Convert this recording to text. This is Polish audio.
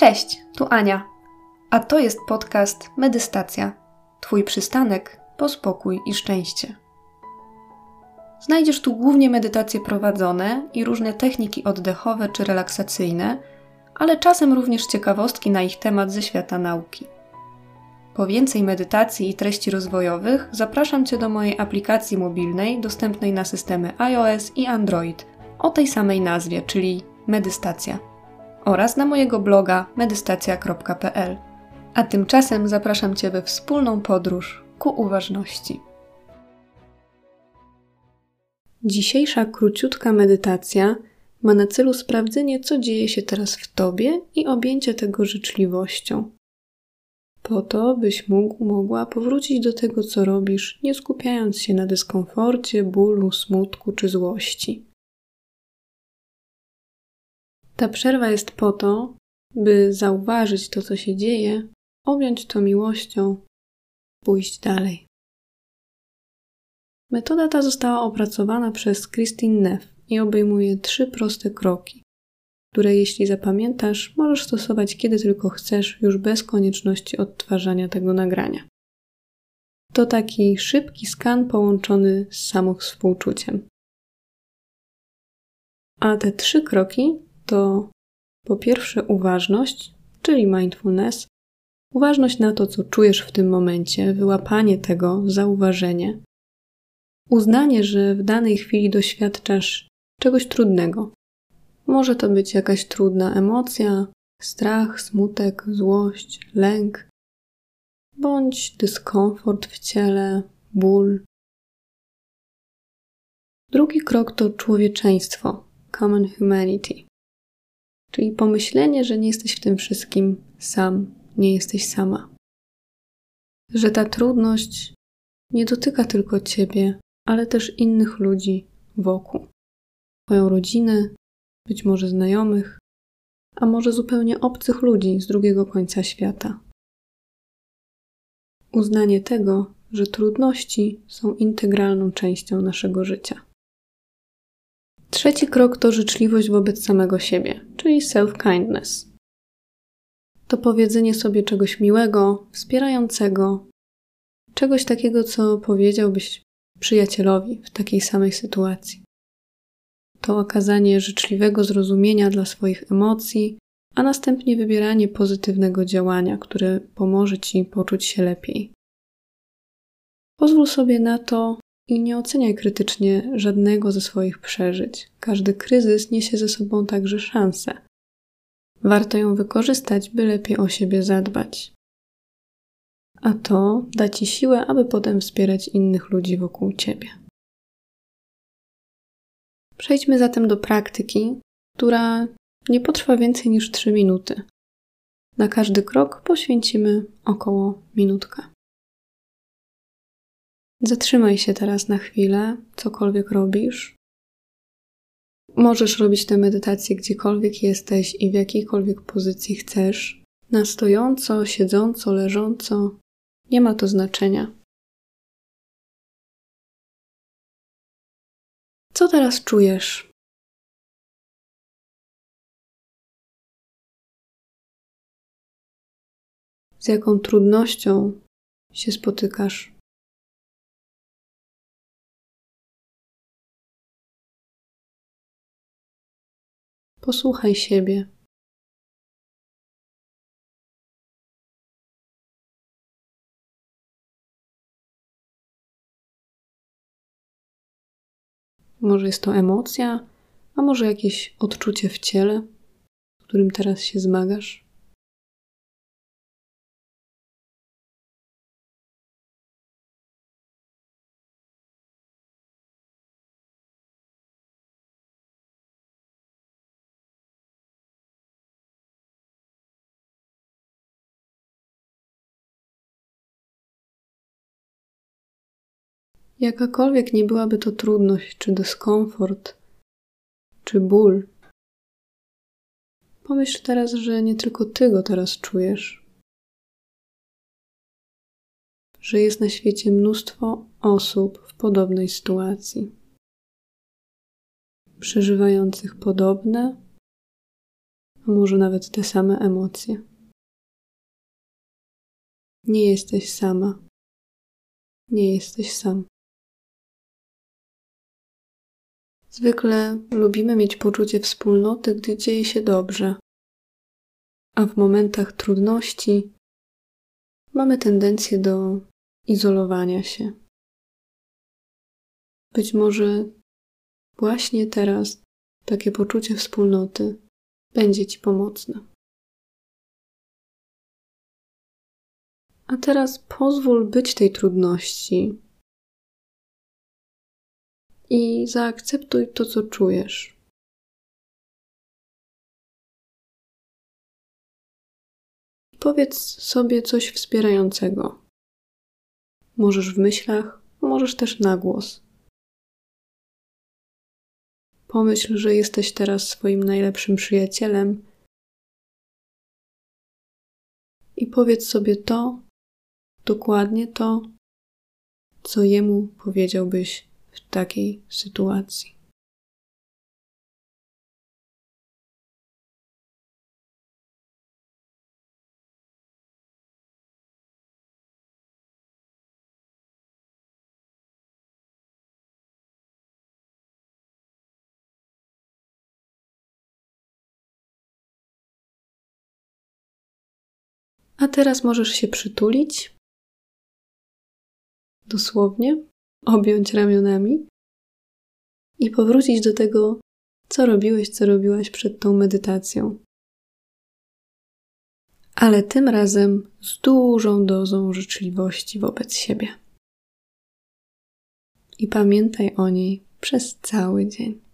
Cześć, tu Ania. A to jest podcast Medystacja. Twój przystanek po spokój i szczęście. Znajdziesz tu głównie medytacje prowadzone i różne techniki oddechowe czy relaksacyjne, ale czasem również ciekawostki na ich temat ze świata nauki. Po więcej medytacji i treści rozwojowych zapraszam Cię do mojej aplikacji mobilnej dostępnej na systemy iOS i Android o tej samej nazwie, czyli Medystacja oraz na mojego bloga medystacja.pl. A tymczasem zapraszam Cię we wspólną podróż ku uważności. Dzisiejsza króciutka medytacja ma na celu sprawdzenie, co dzieje się teraz w Tobie i objęcie tego życzliwością. Po to, byś mógł, mogła powrócić do tego, co robisz, nie skupiając się na dyskomforcie, bólu, smutku czy złości. Ta przerwa jest po to, by zauważyć to, co się dzieje, objąć to miłością, pójść dalej. Metoda ta została opracowana przez Christine Neff i obejmuje trzy proste kroki, które jeśli zapamiętasz, możesz stosować kiedy tylko chcesz, już bez konieczności odtwarzania tego nagrania. To taki szybki skan połączony z samowspółczuciem. A te trzy kroki to po pierwsze uważność, czyli mindfulness, uważność na to, co czujesz w tym momencie, wyłapanie tego, zauważenie, uznanie, że w danej chwili doświadczasz czegoś trudnego. Może to być jakaś trudna emocja, strach, smutek, złość, lęk, bądź dyskomfort w ciele, ból. Drugi krok to człowieczeństwo, common humanity. Czyli pomyślenie, że nie jesteś w tym wszystkim sam, nie jesteś sama. Że ta trudność nie dotyka tylko ciebie, ale też innych ludzi wokół. Twoją rodzinę, być może znajomych, a może zupełnie obcych ludzi z drugiego końca świata. Uznanie tego, że trudności są integralną częścią naszego życia. Trzeci krok to życzliwość wobec samego siebie, czyli self-kindness. To powiedzenie sobie czegoś miłego, wspierającego, czegoś takiego, co powiedziałbyś przyjacielowi w takiej samej sytuacji. To okazanie życzliwego zrozumienia dla swoich emocji, a następnie wybieranie pozytywnego działania, które pomoże ci poczuć się lepiej. Pozwól sobie na to, i nie oceniaj krytycznie żadnego ze swoich przeżyć. Każdy kryzys niesie ze sobą także szansę. Warto ją wykorzystać, by lepiej o siebie zadbać. A to da ci siłę, aby potem wspierać innych ludzi wokół ciebie. Przejdźmy zatem do praktyki, która nie potrwa więcej niż 3 minuty. Na każdy krok poświęcimy około minutkę. Zatrzymaj się teraz na chwilę, cokolwiek robisz. Możesz robić tę medytację gdziekolwiek jesteś i w jakiejkolwiek pozycji chcesz. Na stojąco, siedząco, leżąco. Nie ma to znaczenia. Co teraz czujesz? Z jaką trudnością się spotykasz? Posłuchaj siebie. Może jest to emocja, a może jakieś odczucie w ciele, z którym teraz się zmagasz. Jakakolwiek nie byłaby to trudność, czy dyskomfort, czy ból, pomyśl teraz, że nie tylko ty go teraz czujesz. Że jest na świecie mnóstwo osób w podobnej sytuacji, przeżywających podobne, a może nawet te same emocje. Nie jesteś sama. Nie jesteś sam. Zwykle lubimy mieć poczucie wspólnoty, gdy dzieje się dobrze, a w momentach trudności mamy tendencję do izolowania się. Być może właśnie teraz takie poczucie wspólnoty będzie Ci pomocne. A teraz pozwól być tej trudności i zaakceptuj to, co czujesz. Powiedz sobie coś wspierającego. Możesz w myślach, możesz też na głos. Pomyśl, że jesteś teraz swoim najlepszym przyjacielem i powiedz sobie to, dokładnie to, co jemu powiedziałbyś w takiej sytuacji. A teraz możesz się przytulić, dosłownie, objąć ramionami i powrócić do tego, co robiłeś, co robiłaś przed tą medytacją. Ale tym razem z dużą dozą życzliwości wobec siebie. I pamiętaj o niej przez cały dzień.